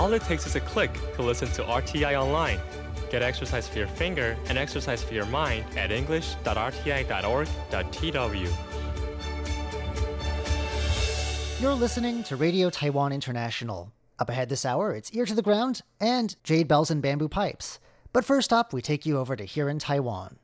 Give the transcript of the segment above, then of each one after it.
All it takes is a click to listen to RTI online. Get exercise for your finger and exercise for your mind at english.rti.org.tw. You're listening to Radio Taiwan International. Up ahead this hour, it's Ear to the Ground and Jade Bells and Bamboo Pipes. But first up, we take you over to Here in Taiwan.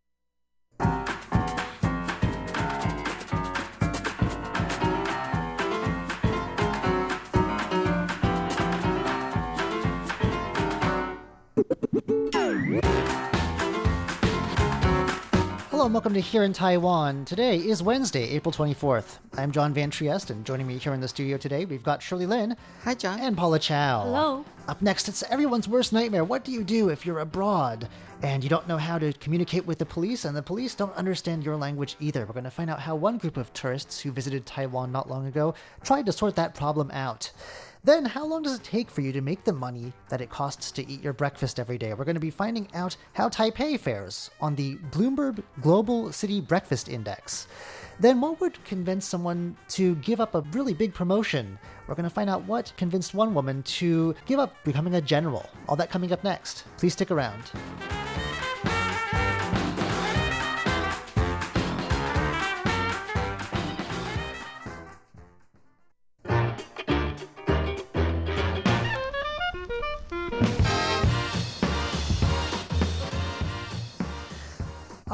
Hello and welcome to Here in Taiwan. Today is Wednesday, April 24th. I'm John Van Trieste, and joining me here in the studio today, we've got Shirley Lin Hi, John. and Paula Chow. Hello. Up next, it's everyone's worst nightmare. What do you do if you're abroad and you don't know how to communicate with the police, and the police don't understand your language either? We're going to find out how one group of tourists who visited Taiwan not long ago tried to sort that problem out. Then, how long does it take for you to make the money that it costs to eat your breakfast every day? We're going to be finding out how Taipei fares on the Bloomberg Global City Breakfast Index. Then, what would convince someone to give up a really big promotion? We're going to find out what convinced one woman to give up becoming a general. All that coming up next. Please stick around.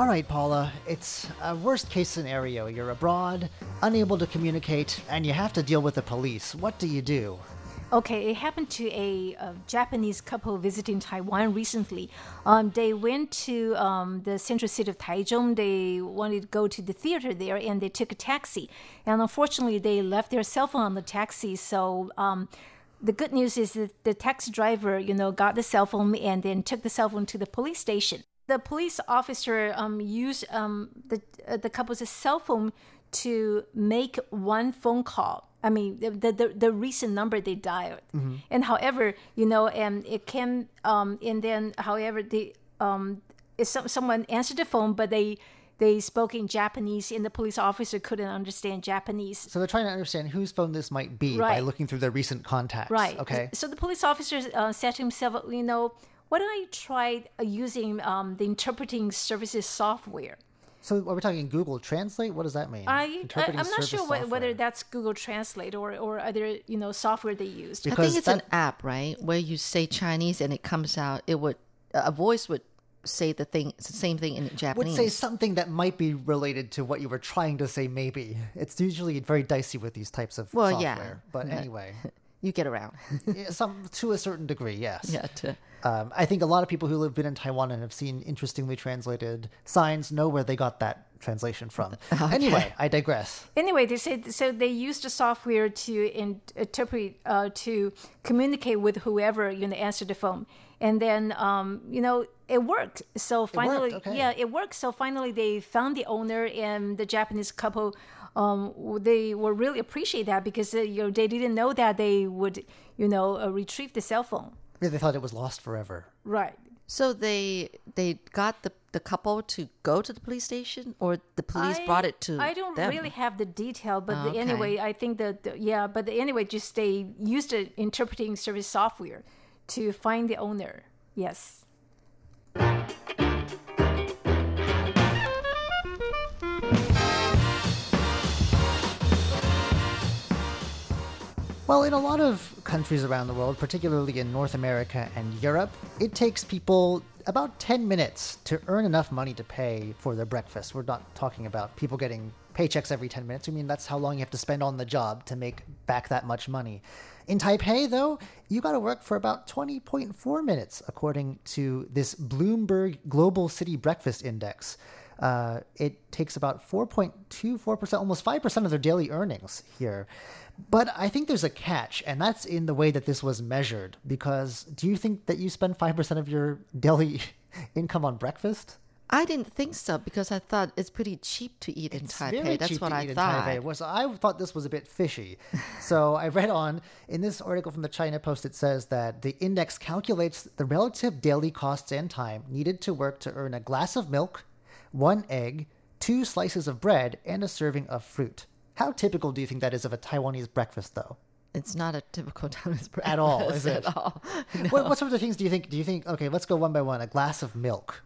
All right, Paula, it's a worst case scenario. You're abroad, unable to communicate, and you have to deal with the police. What do you do? Okay, it happened to a, uh Japanese couple visiting Taiwan recently. Um, they went to um, the central city of Taichung. They wanted to go to the theater there, and they took a taxi. And unfortunately, they left their cell phone on the taxi. So um, the good news is that the taxi driver, you know, got the cell phone and then took the cell phone to the police station. The police officer um, used um, the uh, the couple's cell phone to make one phone call. I mean, the the, the recent number they dialed, and however, you know, and it came, um, and then however the um, some, someone answered the phone, but they they spoke in Japanese, and the police officer couldn't understand Japanese. So they're trying to understand whose phone this might be by looking through their recent contacts. Right. Okay. So the police officer uh, said to himself, you know, why don't I try uh, using um, the interpreting services software? So are we talking Google Translate? What does that mean? I, I, I'm not sure wh- whether that's Google Translate or, or other you know software they used. I think it's that- an app, right? Where you say Chinese and it comes out. It would a voice would say the thing. It's the same thing in Japanese. would say something that might be related to what you were trying to say. Maybe it's usually very dicey with these types of Well, software. yeah. But Yeah. anyway, you get around. yeah, some to a certain degree, yes. yeah. To, Um, I think a lot of people who have been in Taiwan and have seen interestingly translated signs know where they got that translation from. Anyway, I digress. Anyway, they said so they used the software to in, interpret uh, to communicate with whoever you know answered the phone, and then um, you know it worked. So finally, okay. yeah, it worked. So finally, they found the owner and the Japanese couple. Um, they were really appreciate that because uh, you know they didn't know that they would you know uh, retrieve the cell phone. Yeah, they thought it was lost forever. Right. so they they got the the couple to go to the police station, or the police I- brought it to. I don't them? really have the detail, but Oh, the, okay. anyway, I think that the- yeah, but the, anyway, just they used the interpreting service software to find the owner. Yes. Well, in a lot of countries around the world, particularly in North America and Europe, it takes people about 10 minutes to earn enough money to pay for their breakfast. We're not talking about people getting paychecks every 10 minutes. I mean, that's how long you have to spend on the job to make back that much money. In Taipei, though, you got to work for about 20.4 minutes, according to this Bloomberg Global City Breakfast Index. Uh, it takes about 4.24%, almost 5% of their daily earnings here. But I think there's a catch, and that's in the way that this was measured. Because do you think that you spend 5% of your daily income on breakfast? I didn't think so because I thought it's pretty cheap to eat in It's Taipei. very That's cheap what to I eat in thought. Taipei. Was I thought this was a bit fishy. so I read on in this article from the China Post. It says that the index calculates the relative daily costs and time needed to work to earn a glass of milk, one egg, two slices of bread, and a serving of fruit. How typical do you think that is of a Taiwanese breakfast, though? It's not a typical Taiwanese breakfast At all, is it? At all. What, what sort of things do you think? Do you think? Okay, let's go one by one. A glass of milk.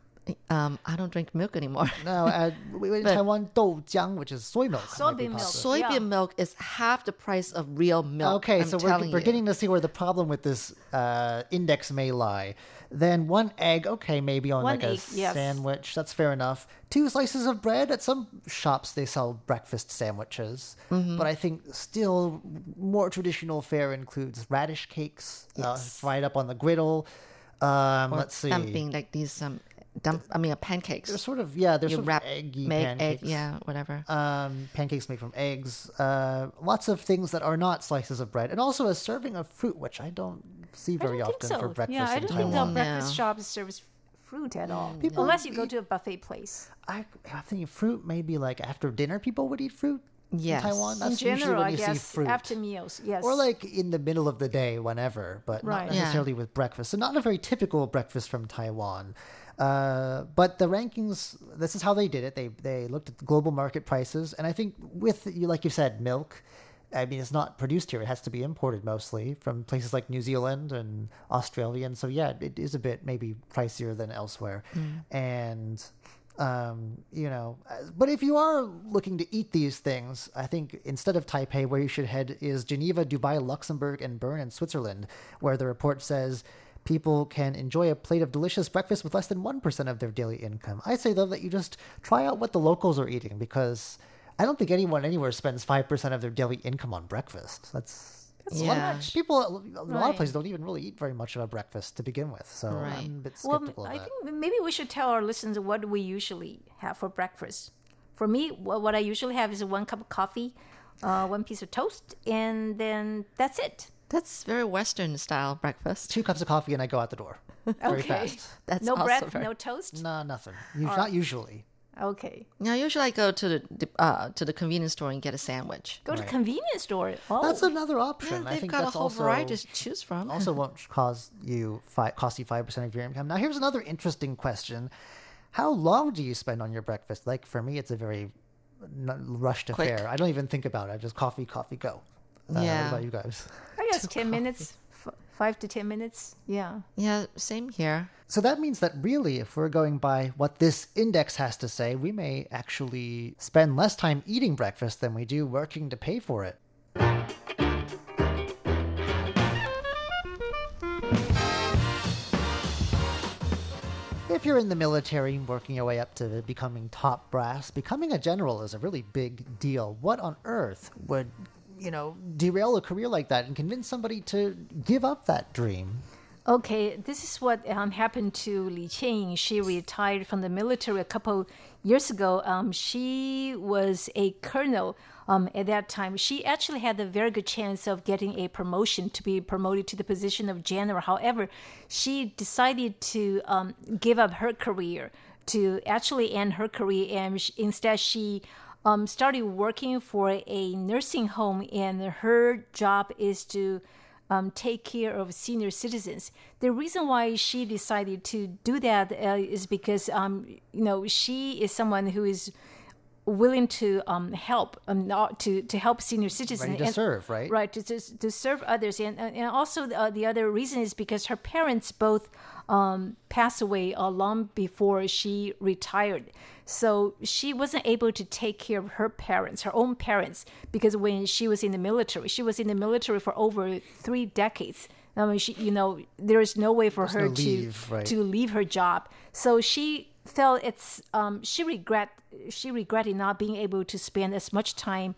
Um, I don't drink milk anymore. No, uh, we- we- in But- Taiwan, doujiang, which is soy milk. Soybean milk. Soybean Yeah. milk is half the price of real milk. Okay, I'm so we're telling you. beginning to see where the problem with this uh, index may lie. Then one egg, okay, maybe on One like a yes. sandwich, that's fair enough. Two slices of bread. At some shops, they sell breakfast sandwiches, Mm-hmm. but I think still more traditional fare includes radish cakes, uh, fried up on the griddle. Um, Or let's see. dumping like these um, dump. I mean, uh, pancakes. They're sort of yeah, they're you sort wrap of eggy make pancakes. egg, yeah, whatever. um, pancakes made from eggs, uh, lots of things that are not slices of bread, and also a serving of fruit, which I don't see I very often think so. for breakfast yeah, I don't Taiwan. think the No. breakfast shops serves fruit at all. People Unless you go eat- to a buffet place. I, I'm thinking fruit maybe like after dinner people would eat fruit Yes. in Taiwan. In That's In general, usually when I you see guess fruit. after meals, yes. or like in the middle of the day, whenever, but Right. not Yeah. necessarily with breakfast. So not a very typical breakfast from Taiwan. Uh, but the rankings, this is how they did it. They they looked at the global market prices, and I think with you, like you said, milk. I mean, it's not produced here; it has to be imported mostly from places like New Zealand and Australia. And so, yeah, it is a bit maybe pricier than elsewhere. And um, you know, but if you are looking to eat these things, I think instead of Taipei, where you should head is Geneva, Dubai, Luxembourg, and Bern in Switzerland, where the report says people can enjoy a plate of delicious breakfast with less than 1% of their daily income. I say, though, that you just try out what the locals are eating because I don't think anyone anywhere spends 5% of their daily income on breakfast. That's. That's Yeah. much. People, a lot of places don't even really eat very much of a breakfast to begin with, so Right. I'm a bit Well, skeptical I of that. think maybe we should tell our listeners what we usually have for breakfast. For me, what I usually have is one cup of coffee, uh, one piece of toast, and then that's it. That's very Western style breakfast. Two cups of coffee and I go out the door very Okay. fast. That's no also bread, very- no toast. No, nothing. You, not usually. Okay. Now, usually I go to the uh, to the convenience store and get a sandwich. Go to convenience store. Oh, That's another option. I they've think got a whole variety to choose from. also won't cause you fi- cost you five percent of your income. Now, here's another interesting question: How long do you spend on your breakfast? Like for me, it's a very n- rushed Quick. affair. I don't even think about it. I just coffee, coffee, go. Uh, Yeah. What about you guys? I guess 10 minutes, f- five to 10 minutes. Yeah. yeah, same here. So that means that really, if we're going by what this index has to say, we may actually spend less time eating breakfast than we do working to pay for it. If you're in the military, working your way up to becoming top brass, becoming a general is a really big deal. What on earth would, you know, derail a career like that and convince somebody to give up that dream? Okay, this is what um, happened to Li Qianying. She retired from the military a couple years ago. Um, she was a colonel um, at that time. She actually had a very good chance of getting a promotion to be promoted to the position of general. However, she decided to um, give up her career to actually end her career, and sh- instead she um, started working for a nursing home, and her job is to um, take care of senior citizens. The reason why she decided to do that uh, is because um, you know she is someone who is willing to um, help um, not to to help senior citizens Ready to and- serve, right? right to, to, to serve others and and also uh, the other reason is because her parents both um, passed away uh, long before she retired so she wasn't able to take care of her parents her own parents because when she was in the military she was in the military for over three decades I mean, she, you know, there is no way for There's her no to leave, right. to leave her job. So she felt it's um, she regret she regretted not being able to spend as much time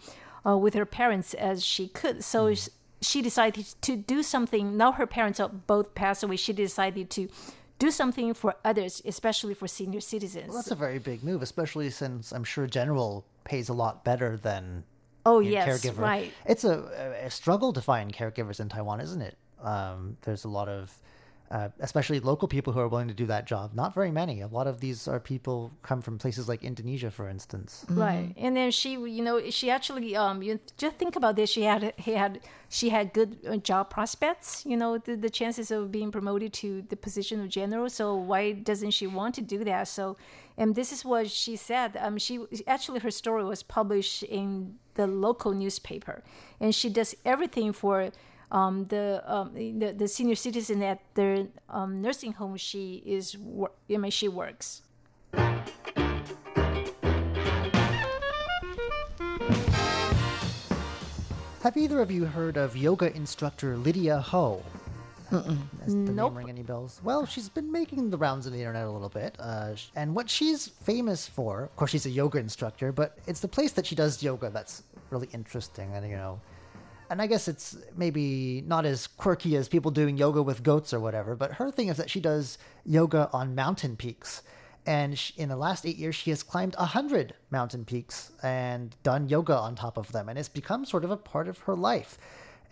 uh, with her parents as she could. So s she decided to do something. Now her parents are both passed away. She decided to do something for others, especially for senior citizens. Well, that's a very big move, especially since I'm sure general pays a lot better than oh yes, caregiver. right. It's a, a struggle to find caregivers in Taiwan, isn't it? Um, there's a lot of uh, especially local people who are willing to do that job. Not very many. A lot of these are people come from places like Indonesia, for instance. Right, and then she, you know, she actually, um, you just think about this. She had, he had, she had good uh, job prospects. You know, the, the chances of being promoted to the position of general. So why doesn't she want to do that? So, and this is what she said. Um, she actually her story was published in the local newspaper, and she does everything for. Um, the, um, the the senior citizen at their um, nursing home she is wor- I mean she works. Have either of you heard of yoga instructor Lydia Ho? Does the Nope. name ring any bells? Well, she's been making the rounds of the internet a little bit. Uh, and what she's famous for, of course, she's a yoga instructor, but it's the place that she does yoga that's really interesting. And, you know, and I guess it's maybe not as quirky as people doing yoga with goats or whatever, but her thing is that she does yoga on mountain peaks. And sh in the last eight years, she has climbed a hundred mountain peaks and done yoga on top of them, and it's become sort of a part of her life.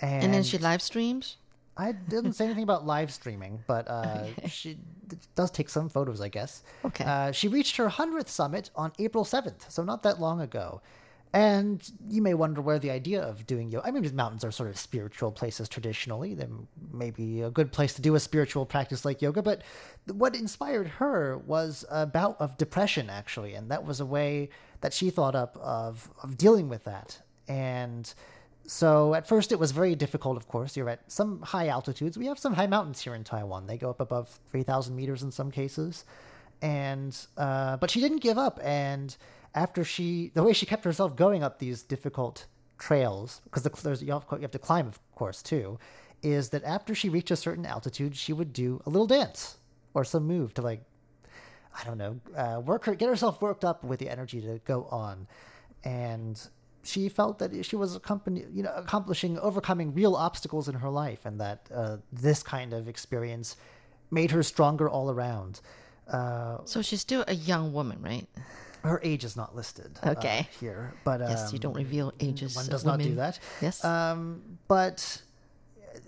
And, And then she live streams. I didn't say anything about live streaming, but uh, she does take some photos, I guess. Okay. Uh, she reached her 100th summit on April 7th, so not that long ago. And you may wonder where the idea of doing yoga. I mean, mountains are sort of spiritual places traditionally. They may be a good place to do a spiritual practice like yoga. But what inspired her was a bout of depression, actually. And that was a way that she thought up of, of dealing with that. And so at first it was very difficult, of course. You're at some high altitudes. We have some high mountains here in Taiwan. They go up above 3,000 meters in some cases. And, uh, but she didn't give up. And after she, the way she kept herself going up these difficult trails, because the, there's, you, have, you have to climb, of course, too, is that after she reached a certain altitude, she would do a little dance or some move to like I don't know, uh, work her, get herself worked up with the energy to go on, and she felt that she was accompany, you know, accomplishing, overcoming real obstacles in her life, and that uh, this kind of experience made her stronger all around. Uh, So she's still a young woman, right? Her age is not listed uh, Okay. here, but um, yes, you don't reveal ages. one does not do that. Yes. Um, but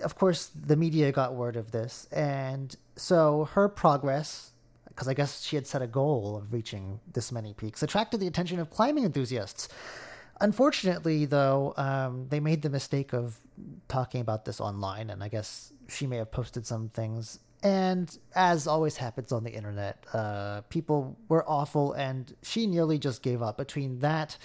of course, the media got word of this, and so her progress, because I guess she had set a goal of reaching this many peaks, attracted the attention of climbing enthusiasts. Unfortunately, though, um, they made the mistake of talking about this online, and I guess she may have posted some things. And as always happens on the internet, uh, people were awful, and she nearly just gave up. Between that,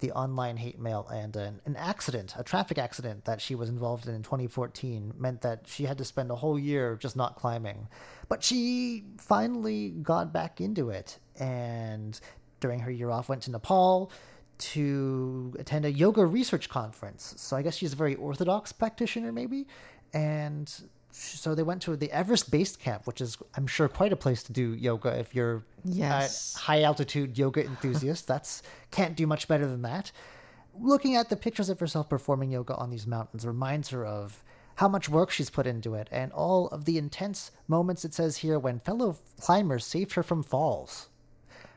the online hate mail, and an, an accident, a traffic accident that she was involved in in 2014, meant that she had to spend a whole year just not climbing. But she finally got back into it, and during her year off, went to Nepal to attend a yoga research conference. So I guess she's a very orthodox practitioner, maybe. And so they went to the Everest Base Camp, which is, I'm sure, quite a place to do yoga if you're Yes. a high altitude yoga enthusiast. That's can't do much better than that. Looking at the pictures of herself performing yoga on these mountains reminds her of how much work she's put into it and all of the intense moments it says here when fellow climbers saved her from falls.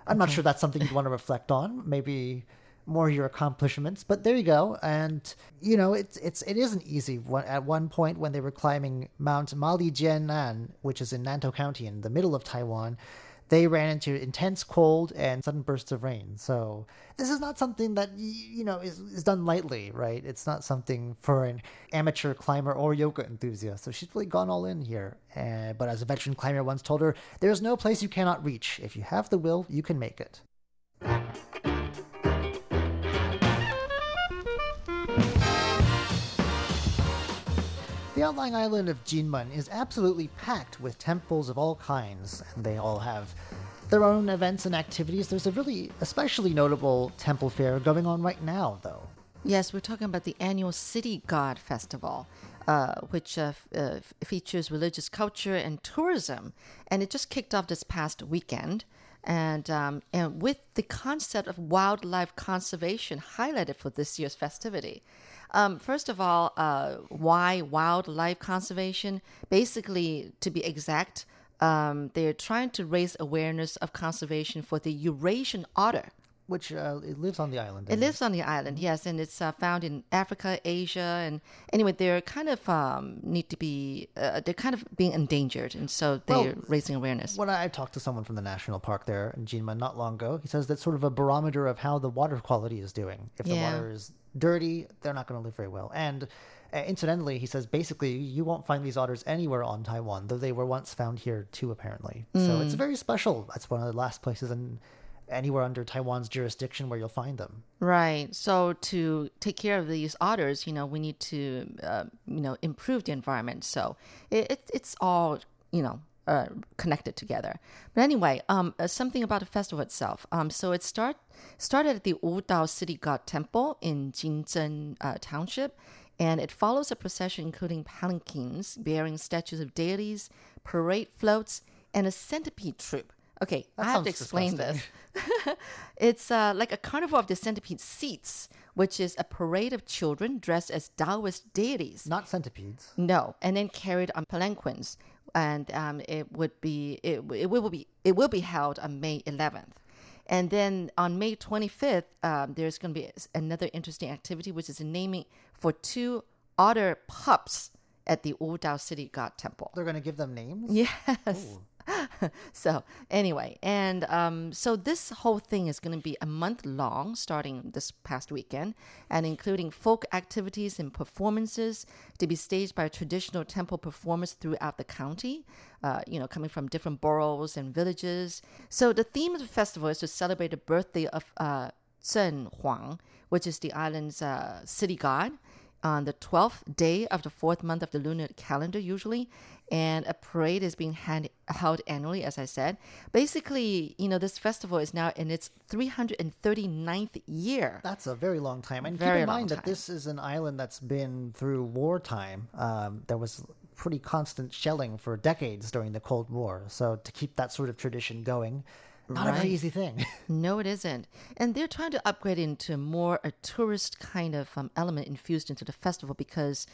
I'm not sure that's something you'd want to reflect on. Maybe more your accomplishments, but there you go. And you know, it's it's it isn't easy. At one point, when they were climbing Mount Malijianan, which is in Nantou County in the middle of Taiwan, they ran into intense cold and sudden bursts of rain. So this is not something that you know is is done lightly, right? It's not something for an amateur climber or yoga enthusiast. So she's really gone all in here. Uh, but as a veteran climber once told her, "There's no place you cannot reach. If you have the will, you can make it." The outlying island of Jinmen is absolutely packed with temples of all kinds, and they all have their own events and activities. There's a really especially notable temple fair going on right now, though. Yes, we're talking about the annual City God Festival, uh, which uh, uh, features religious culture and tourism, and it just kicked off this past weekend. And um, and with the concept of wildlife conservation highlighted for this year's festivity. Um, first of all, uh, why wildlife conservation? Basically, to be exact, um, they're trying to raise awareness of conservation for the Eurasian otter which uh, it lives on the island. It lives on the island, yes, and it's uh, found in Africa, Asia, and anyway, they're kind of um, need to be uh, they're kind of being endangered, and so they're Well, raising awareness. When I talked to someone from the national park there in Jinmen not long ago, he says that's sort of a barometer of how the water quality is doing. If the Yeah. water is dirty, they're not going to live very well. And uh, incidentally, he says basically you won't find these otters anywhere on Taiwan, though they were once found here too, apparently. So Mm. it's very special. That's one of the last places in anywhere under Taiwan's jurisdiction where you'll find them. Right. So to take care of these otters, you know, we need to, uh, you know, improve the environment. So it, it it's all, you know, uh, connected together. But anyway, um, uh, something about the festival itself. Um, so it start started at the Wudao City God Temple in Jincheng uh, Township, and it follows a procession including palanquins bearing statues of deities, parade floats, and a centipede troupe. Okay, That I have to explain disgusting. this. it's uh, like a carnival of the centipede seats, which is a parade of children dressed as Taoist deities. Not centipedes. No, and then carried on palanquins, and um, it would be it, it will be it will be held on May 11th, and then on May 25th, um, there's going to be another interesting activity, which is a naming for two otter pups at the Wudao City God Temple. They're going to give them names? Yes. so anyway, and um, so this whole thing is going to be a month long, starting this past weekend, and including folk activities and performances to be staged by traditional temple performers throughout the county. Uh, you know, coming from different boroughs and villages. So the theme of the festival is to celebrate the birthday of uh, Cheng Huang, which is the island's uh, city god on the 12th day of the fourth month of the lunar calendar, usually. And a parade is being hand, held annually, as I said. Basically, you know, this festival is now in its 339th year. That's a very long time. And Very keep in mind that this is an island that's been through wartime. Um, there was pretty constant shelling for decades during the Cold War. So to keep that sort of tradition going, not a very easy thing. No, it isn't. And they're trying to upgrade into more a tourist kind of um, element infused into the festival because,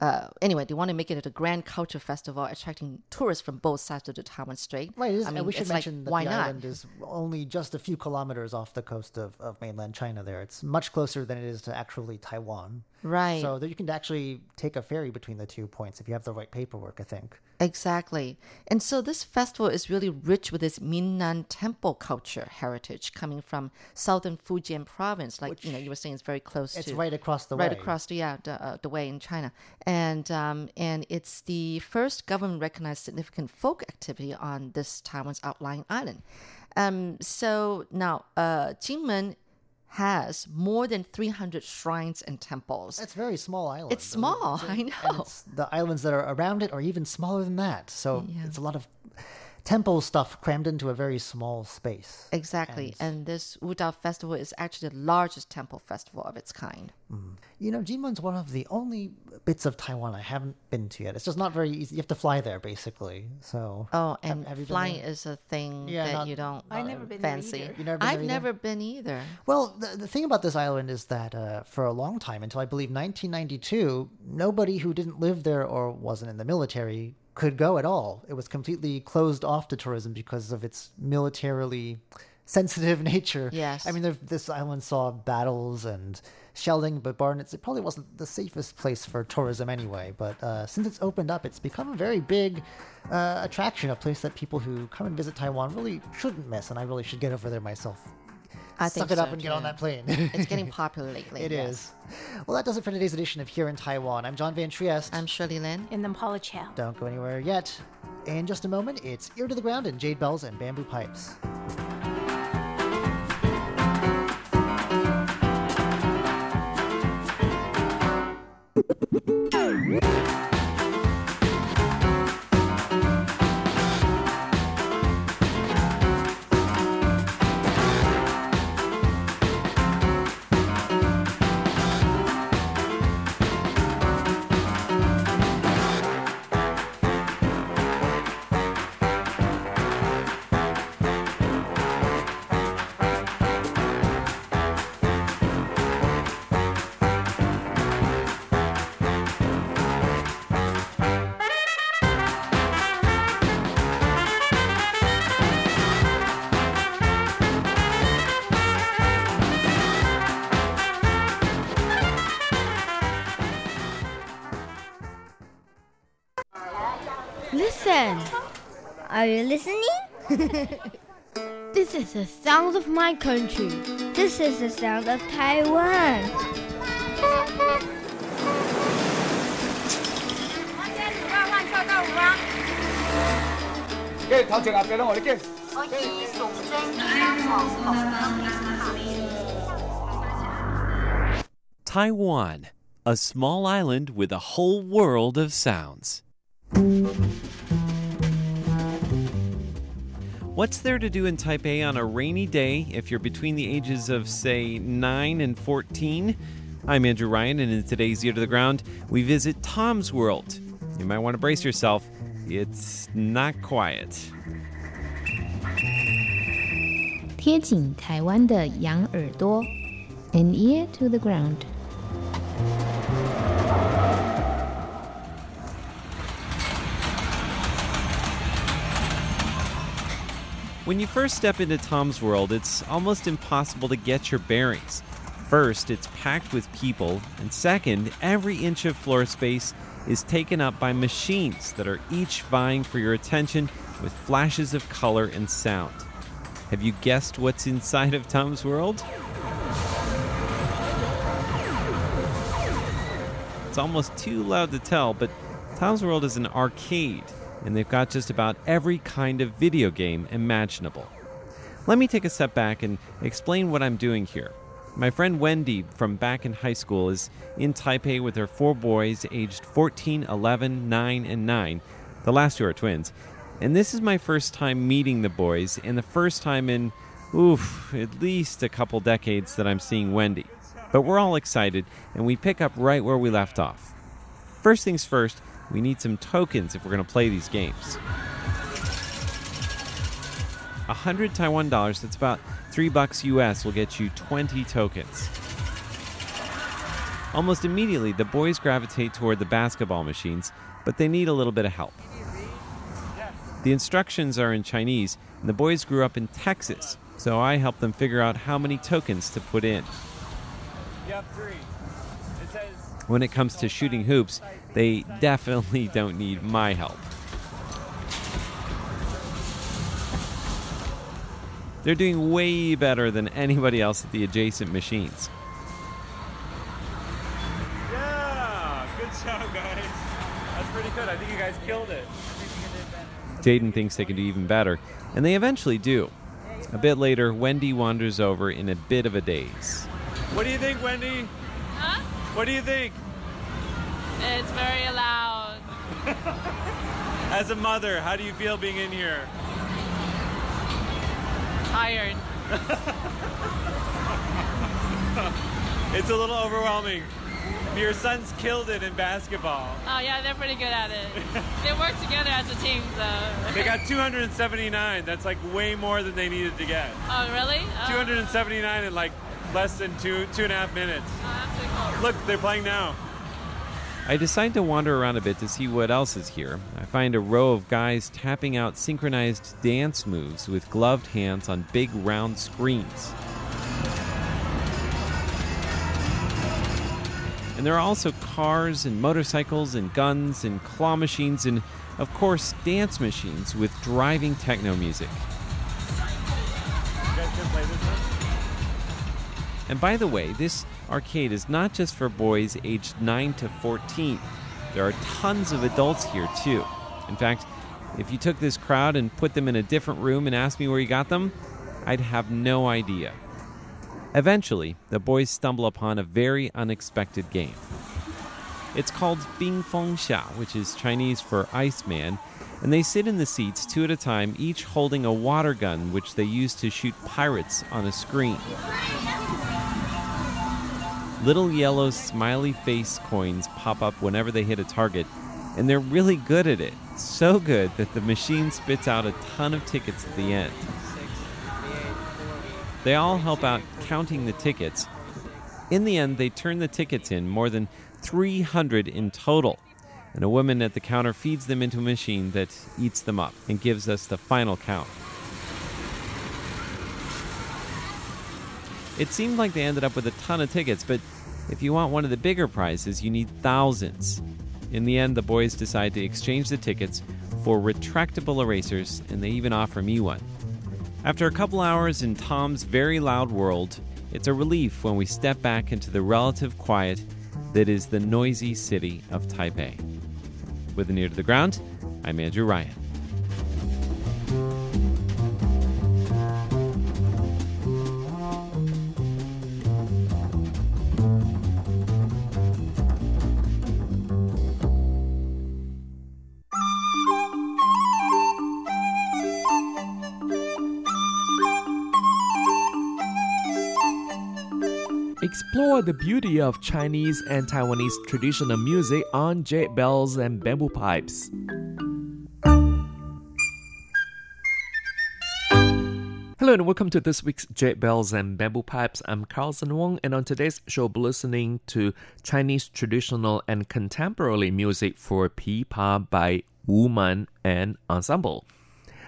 uh, anyway, they want to make it a grand culture festival, attracting tourists from both sides of the Taiwan Strait. Right, it is, I mean, we should it's like, mention that why the not? island is only just a few kilometers off the coast of, of mainland China there. It's much closer than it is to actually Taiwan. Right. So that you can actually take a ferry between the two points if you have the right paperwork, I think. Exactly. And so this festival is really rich with this Minnan temple culture heritage coming from southern Fujian province. Like, you know, you were saying it's very close It's to. right across the right way. across the yeah the, uh, the way in China, and um, and it's the first government recognized significant folk activity on this Taiwan's outlying island. Um, so now, uh, Jinmen has more than 300 shrines and temples. It's a very small island. It's small, I And know. the islands that are around it are even smaller than that. So Yeah. it's a lot of temple stuff crammed into a very small space. Exactly, and, this Wudao festival is actually the largest temple festival of its kind. You know, Jinmen's one of the only bits of Taiwan I haven't been to yet. It's just not very easy. You have to fly there, basically. So. Oh, and have you been flying is a thing Yeah, that not- you don't I've never been fancy. either. Never been I've either? never been either. Well, the, the thing about this island is that uh, for a long time, until I believe 1992, nobody who didn't live there or wasn't in the military could go at all. It was completely closed off to tourism because of its militarily sensitive nature. Yes. I mean, there- this island saw battles and shelling, but Barnet's, it probably wasn't the safest place for tourism anyway. But uh, since it's opened up, it's become a very big uh, attraction, a place that people who come and visit Taiwan really shouldn't miss, and I really should get over there myself. I think suck it so, up and get on that plane. it's getting popular lately. It yes. is. Well, that does it for today's edition of Here in Taiwan. I'm John Van Trieste. I'm Shirley Lin. And the Paula Chow. Don't go anywhere yet. In just a moment, it's Ear to the Ground and Jade Bells and Bamboo Pipes. is the sound of my country. This is the sound of Taiwan. 嘅头前立嘅啦，我哋惊。 Taiwan, a small island with a whole world of sounds. What's there to do in Taipei on a rainy day if you're between the ages of, say, 9 and 14? I'm Andrew Ryan, and in today's Ear to the Ground, we visit Tom's World. You might want to brace yourself, it's not quiet. 贴紧台湾的羊耳朵 an ear to the ground. When you first step into Tom's World, it's almost impossible to get your bearings. First, it's packed with people, and second, every inch of floor space is taken up by machines that are each vying for your attention with flashes of color and sound. Have you guessed what's inside of Tom's World? It's almost too loud to tell, but Tom's World is an arcade, and they've got just about every kind of video game imaginable. Let me take a step back and explain what I'm doing here. My friend Wendy from back in high school is in Taipei with her four boys aged 14, 11, 9, and 9. The last two are twins. And this is my first time meeting the boys, and the first time in, oof, at least a couple decades that I'm seeing Wendy. But we're all excited, and we pick up right where we left off. First things first, we need some tokens if we're going to play these games. 100 Taiwan dollars, that's about 3 bucks US, will get you 20 tokens. Almost immediately, the boys gravitate toward the basketball machines, but they need a little bit of help. The instructions are in Chinese, and the boys grew up in Texas, so I help them figure out how many tokens to put in. You have three. When it comes to shooting hoops, they definitely don't need my help. They're doing way better than anybody else at the adjacent machines. Yeah, good job, guys. That's pretty good. I think you guys killed it. Jaden thinks they can do even better, and they eventually do. A bit later, Wendy wanders over in a bit of a daze. What do you think, Wendy? What do you think? It's very loud. As a mother, how do you feel being in here? Tired. It's a little overwhelming. Your sons killed it in basketball. Oh yeah, they're pretty good at it. they work together as a team, so. They got 279. That's like way more than they needed to get. Oh really? Oh, 279 in like less than two two and a half minutes. oh, cool. Look, they're playing now. I decide to wander around a bit to see what else is here. I find a row of guys tapping out synchronized dance moves with gloved hands on big round screens. And there are also cars and motorcycles and guns and claw machines and, of course, dance machines with driving techno music. And by the way, this arcade is not just for boys aged 9 to 14. There are tons of adults here, too. In fact, if you took this crowd and put them in a different room and asked me where you got them, I'd have no idea. Eventually, the boys stumble upon a very unexpected game. It's called Bing Feng Xia, which is Chinese for Iceman, and they sit in the seats two at a time, each holding a water gun which they use to shoot pirates on a screen. Little yellow smiley face coins pop up whenever they hit a target, and they're really good at it. So good that the machine spits out a ton of tickets at the end. They all help out counting the tickets. In the end, they turn the tickets in, more than 300 in total. And a woman at the counter feeds them into a machine that eats them up and gives us the final count. It seemed like they ended up with a ton of tickets, but if you want one of the bigger prizes, you need thousands. In the end, the boys decide to exchange the tickets for retractable erasers, and they even offer me one. After a couple hours in Tom's very loud world, it's a relief when we step back into the relative quiet that is the noisy city of Taipei. With an ear to the ground, I'm Andrew Ryan. Explore the beauty of Chinese and Taiwanese traditional music on jade bells and bamboo pipes. Hello and welcome to this week's Jade Bells and Bamboo Pipes. I'm Carlson Wong, and on today's show, we'll be listening to Chinese traditional and contemporary music for Pipa by Wu Man and Ensemble.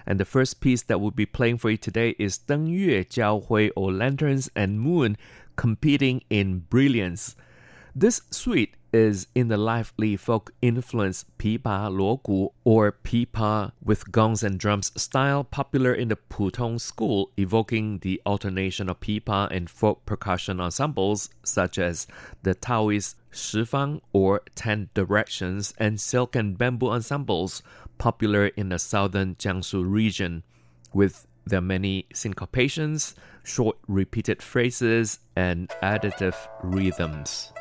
And the first piece that we'll be playing for you today is Deng Yue Jiao Hui or Lanterns and Moon competing in brilliance. This suite is in the lively folk influence pipa luogu or pipa with gongs and drums style popular in the Pudong school, evoking the alternation of pipa and folk percussion ensembles such as the Taoist Shifang or Ten Directions and silk and bamboo ensembles popular in the southern Jiangsu region with their many syncopations, short repeated phrases, and additive rhythms.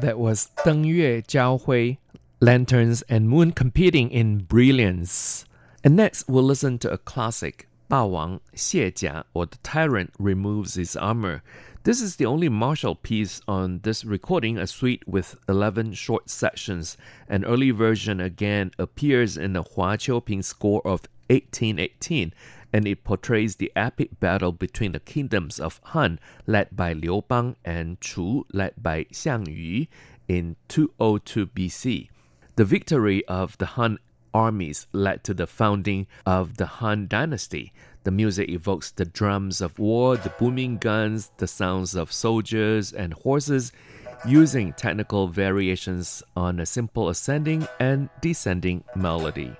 That was Deng Yue Jiao Hui, Lanterns and Moon Competing in Brilliance. And next, we'll listen to a classic, Ba Wang Jia, or The Tyrant Removes His Armor. This is the only martial piece on this recording, a suite with 11 short sections. An early version again appears in the Hua Qiuping score of 1818 and it portrays the epic battle between the kingdoms of Han, led by Liu Bang, and Chu, led by Xiang Yu, in 202 BC. The victory of the Han armies led to the founding of the Han Dynasty. The music evokes the drums of war, the booming guns, the sounds of soldiers and horses, using technical variations on a simple ascending and descending melody.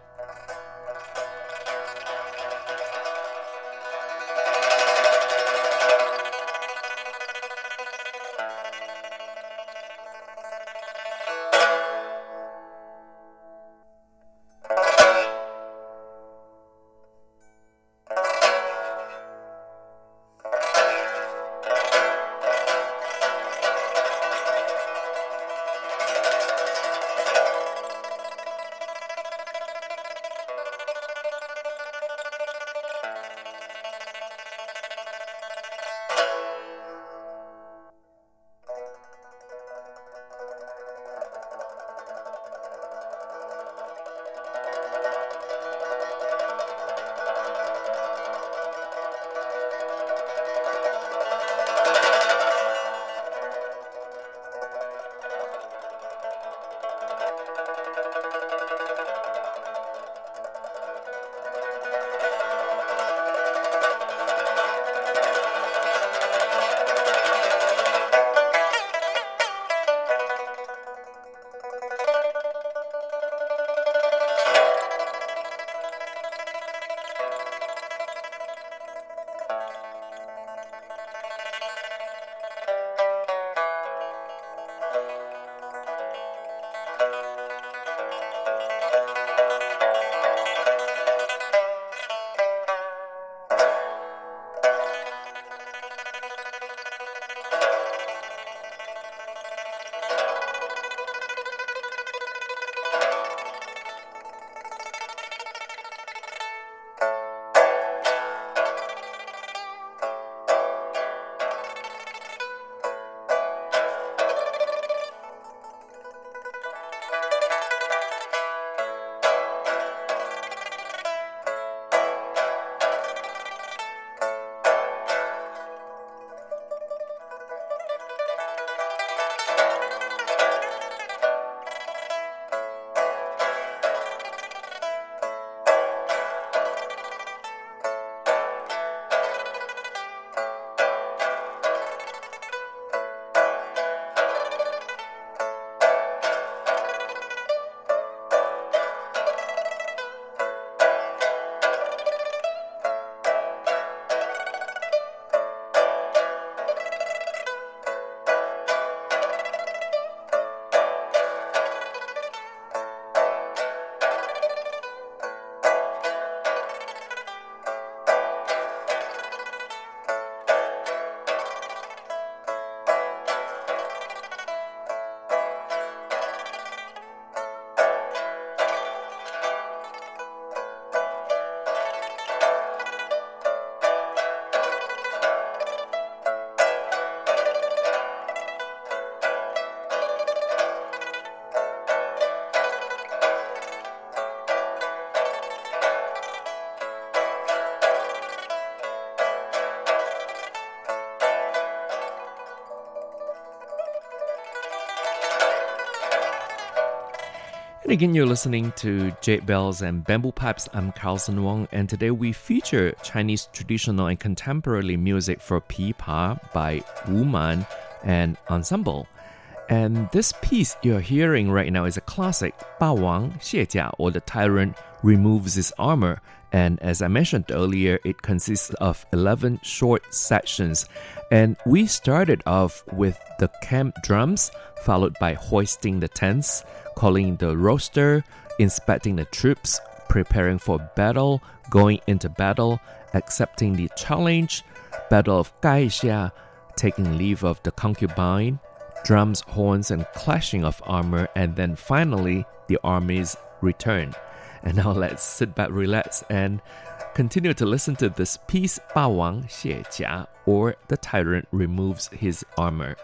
And again, you're listening to Jade Bells and Bamboo Pipes. I'm Carlson Wong, and today we feature Chinese traditional and contemporary music for pipa by Wu Man and ensemble. And this piece you're hearing right now is a classic, Ba Wang Xie Jia, or the tyrant removes his armor. And as I mentioned earlier, it consists of 11 short sections. And we started off with the camp drums, followed by hoisting the tents, calling the roster, inspecting the troops, preparing for battle, going into battle, accepting the challenge, battle of Gaixia, taking leave of the concubine, drums, horns, and clashing of armor, and then finally the army's return. And now let's sit back, relax, and continue to listen to this piece, Ba Wang Xie Jia, or The Tyrant Removes His Armor.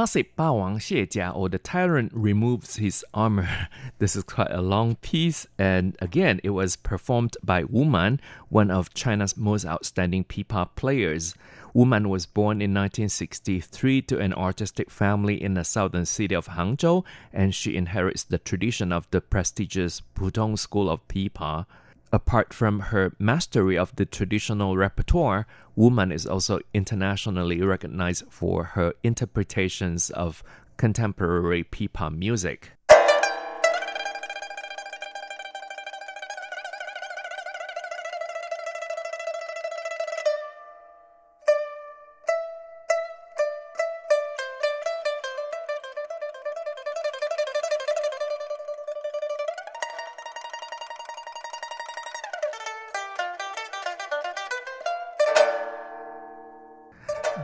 classic Ba Xie Jia or the tyrant removes his armor. This is quite a long piece, and again, it was performed by Wu Man, one of China's most outstanding pipa players. Wu Man was born in 1963 to an artistic family in the southern city of Hangzhou, and she inherits the tradition of the prestigious Pudong School of Pipa. Apart from her mastery of the traditional repertoire, Wu Man is also internationally recognized for her interpretations of contemporary pipa music.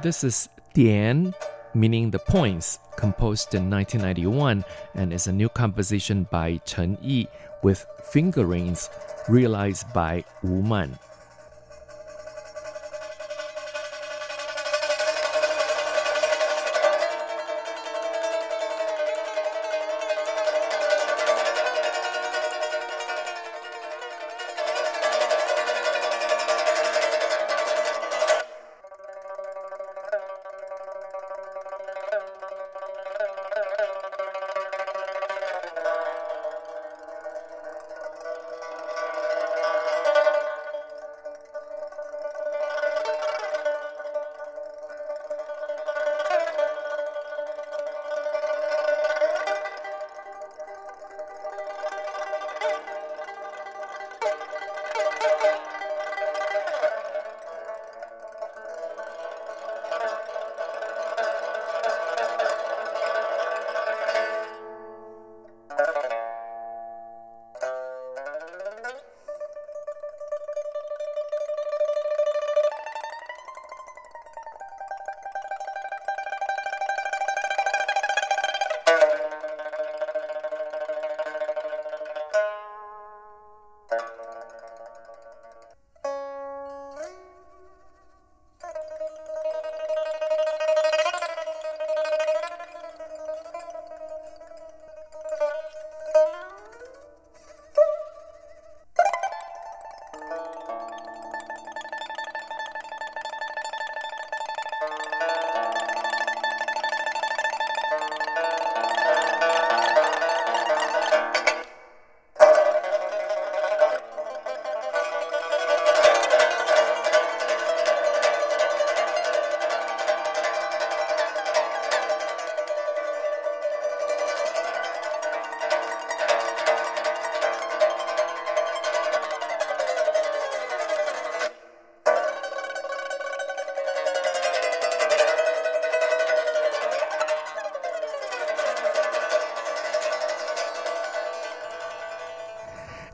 This is Dian, meaning the points, composed in 1991 and is a new composition by Chen Yi with fingerings realized by Wu Man.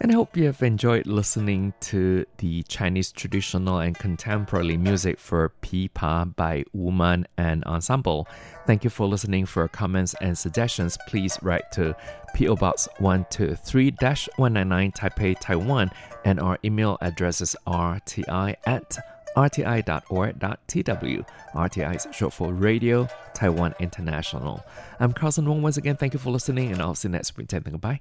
And I hope you have enjoyed listening to the Chinese traditional and contemporary music for Pipa by Wu Man and Ensemble. Thank you for listening. For comments and suggestions, please write to PO Box 123 199 Taipei, Taiwan, and our email address is rti at rti.org.tw. RTI is short for Radio Taiwan International. I'm Carlson Wong once again. Thank you for listening, and I'll see you next week. Goodbye.